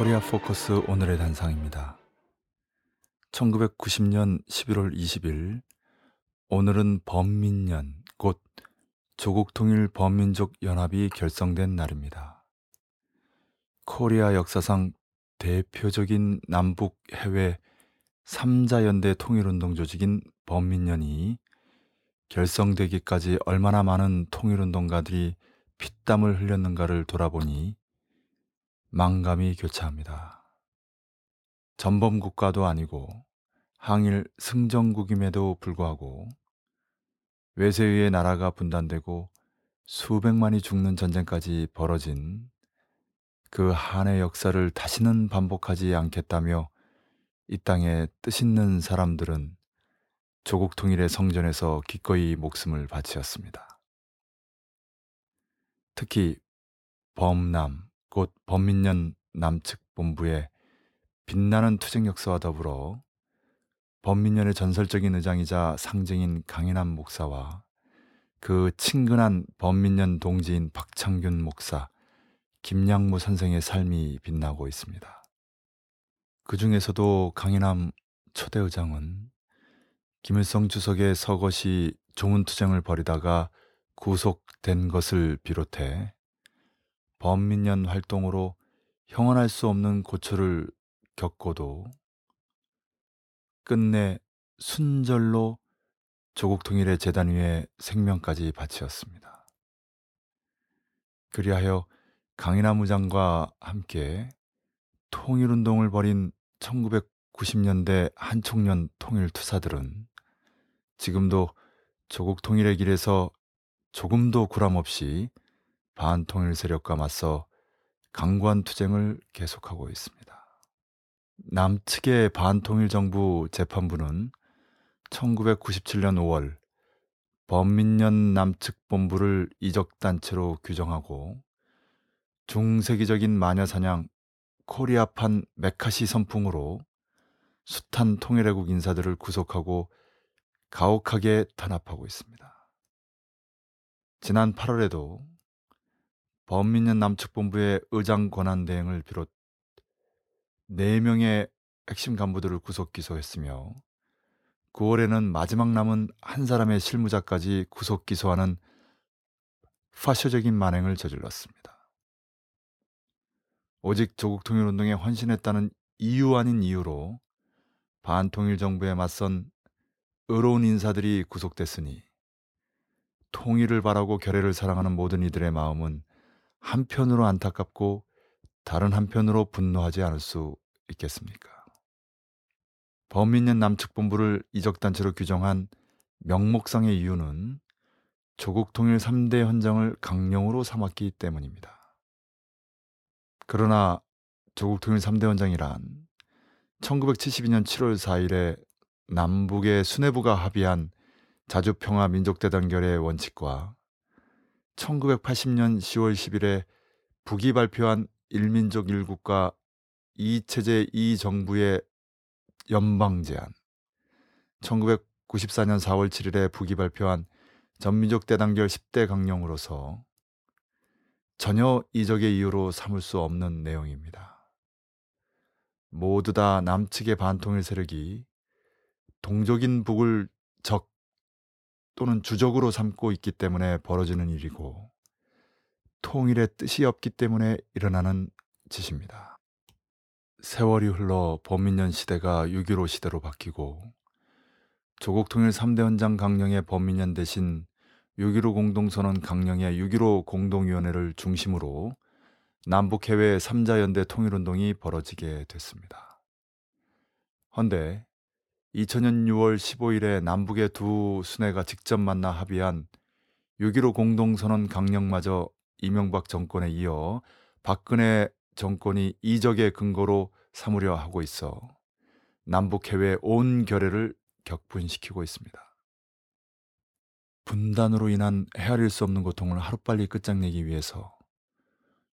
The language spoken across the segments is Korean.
코리아 포커스 오늘의 단상입니다. 1990년 11월 20일 오늘은 범민련 곧 조국 통일 범민족 연합이 결성된 날입니다. 코리아 역사상 대표적인 남북 해외 3자 연대 통일 운동 조직인 범민련이 결성되기까지 얼마나 많은 통일 운동가들이 피땀을 흘렸는가를 돌아보니 망감이 교차합니다. 전범 국가도 아니고 항일 승전국임에도 불구하고 외세의 나라가 분단되고 수백만이 죽는 전쟁까지 벌어진 그 한의 역사를 다시는 반복하지 않겠다며 이 땅에 뜻 있는 사람들은 조국 통일의 성전에서 기꺼이 목숨을 바치었습니다. 특히 범남, 곧 범민련 남측 본부의 빛나는 투쟁 역사와 더불어 범민련의 전설적인 의장이자 상징인 강인한 목사와 그 친근한 범민련 동지인 박창균 목사, 김양무 선생의 삶이 빛나고 있습니다. 그 중에서도 강인함 초대 의장은 김일성 주석의 서거시 조문투쟁을 벌이다가 구속된 것을 비롯해 범민련 활동으로 형언할 수 없는 고초를 겪고도 끝내 순절로 조국 통일의 재단 위에 생명까지 바치었습니다. 그리하여 강인하 무장과 함께 통일운동을 벌인 1990년대 한총련 통일투사들은 지금도 조국 통일의 길에서 조금도 구람 없이 반통일 세력과 맞서 강관 투쟁을 계속하고 있습니다. 남측의 반통일 정부 재판부는 1997년 5월 범민련 남측 본부를 이적 단체로 규정하고 중세기적인 마녀 사냥 코리아판 메카시 선풍으로 숱한 통일애국 인사들을 구속하고 가혹하게 탄압하고 있습니다. 지난 8월에도 범민련 남측본부의 의장 권한 대행을 비롯 4명의 핵심 간부들을 구속 기소했으며 9월에는 마지막 남은 한 사람의 실무자까지 구속 기소하는 파쇼적인 만행을 저질렀습니다. 오직 조국 통일운동에 헌신했다는 이유 아닌 이유로 반통일 정부에 맞선 의로운 인사들이 구속됐으니 통일을 바라고 결의를 사랑하는 모든 이들의 마음은 한편으로 안타깝고 다른 한편으로 분노하지 않을 수 있겠습니까? 범민련 남측본부를 이적단체로 규정한 명목상의 이유는 조국 통일 3대 헌정을 강령으로 삼았기 때문입니다. 그러나 조국 통일 3대 헌정이란 1972년 7월 4일에 남북의 수뇌부가 합의한 자주평화 민족대단결의 원칙과 1980년 10월 10일에 북이 발표한 일민족 일국가 이체제 이정부의 연방 제안, 1994년 4월 7일에 북이 발표한 전민족 대단결 10대 강령으로서 전혀 이적의 이유로 삼을 수 없는 내용입니다. 모두 다 남측의 반통일 세력이 동족인 북을 적 또는 주적으로 삼고 있기 때문에 벌어지는 일이고 통일의 뜻이 없기 때문에 일어나는 짓입니다. 세월이 흘러 범민년 시대가 6.15 시대로 바뀌고 조국 통일 3대 헌장 강령의 범민년 대신 6.15 공동선언 강령의 6.15 공동위원회를 중심으로 남북 해외 3자 연대 통일운동이 벌어지게 됐습니다. 헌데 2000년 6월 15일에 남북의 두 순회가 직접 만나 합의한 6.15 공동선언 강령마저 이명박 정권에 이어 박근혜 정권이 이적의 근거로 삼으려 하고 있어 남북 해외 온 결의를 격분시키고 있습니다. 분단으로 인한 헤아릴 수 없는 고통을 하루빨리 끝장내기 위해서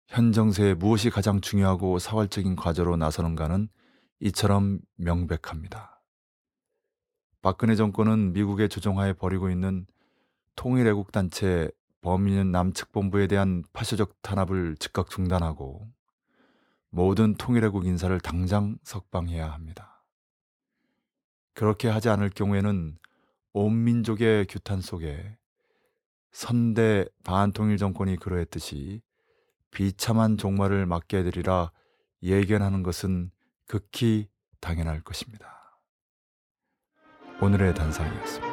현 정세에 무엇이 가장 중요하고 사활적인 과제로 나서는가는 이처럼 명백합니다. 박근혜 정권은 미국의 조종하에 벌이고 있는 통일애국단체 범인은 남측본부에 대한 파쇼적 탄압을 즉각 중단하고 모든 통일애국 인사를 당장 석방해야 합니다. 그렇게 하지 않을 경우에는 온 민족의 규탄 속에 선대 반통일 정권이 그러했듯이 비참한 종말을 맞게 되리라 예견하는 것은 극히 당연할 것입니다. 오늘의 단상이었습니다.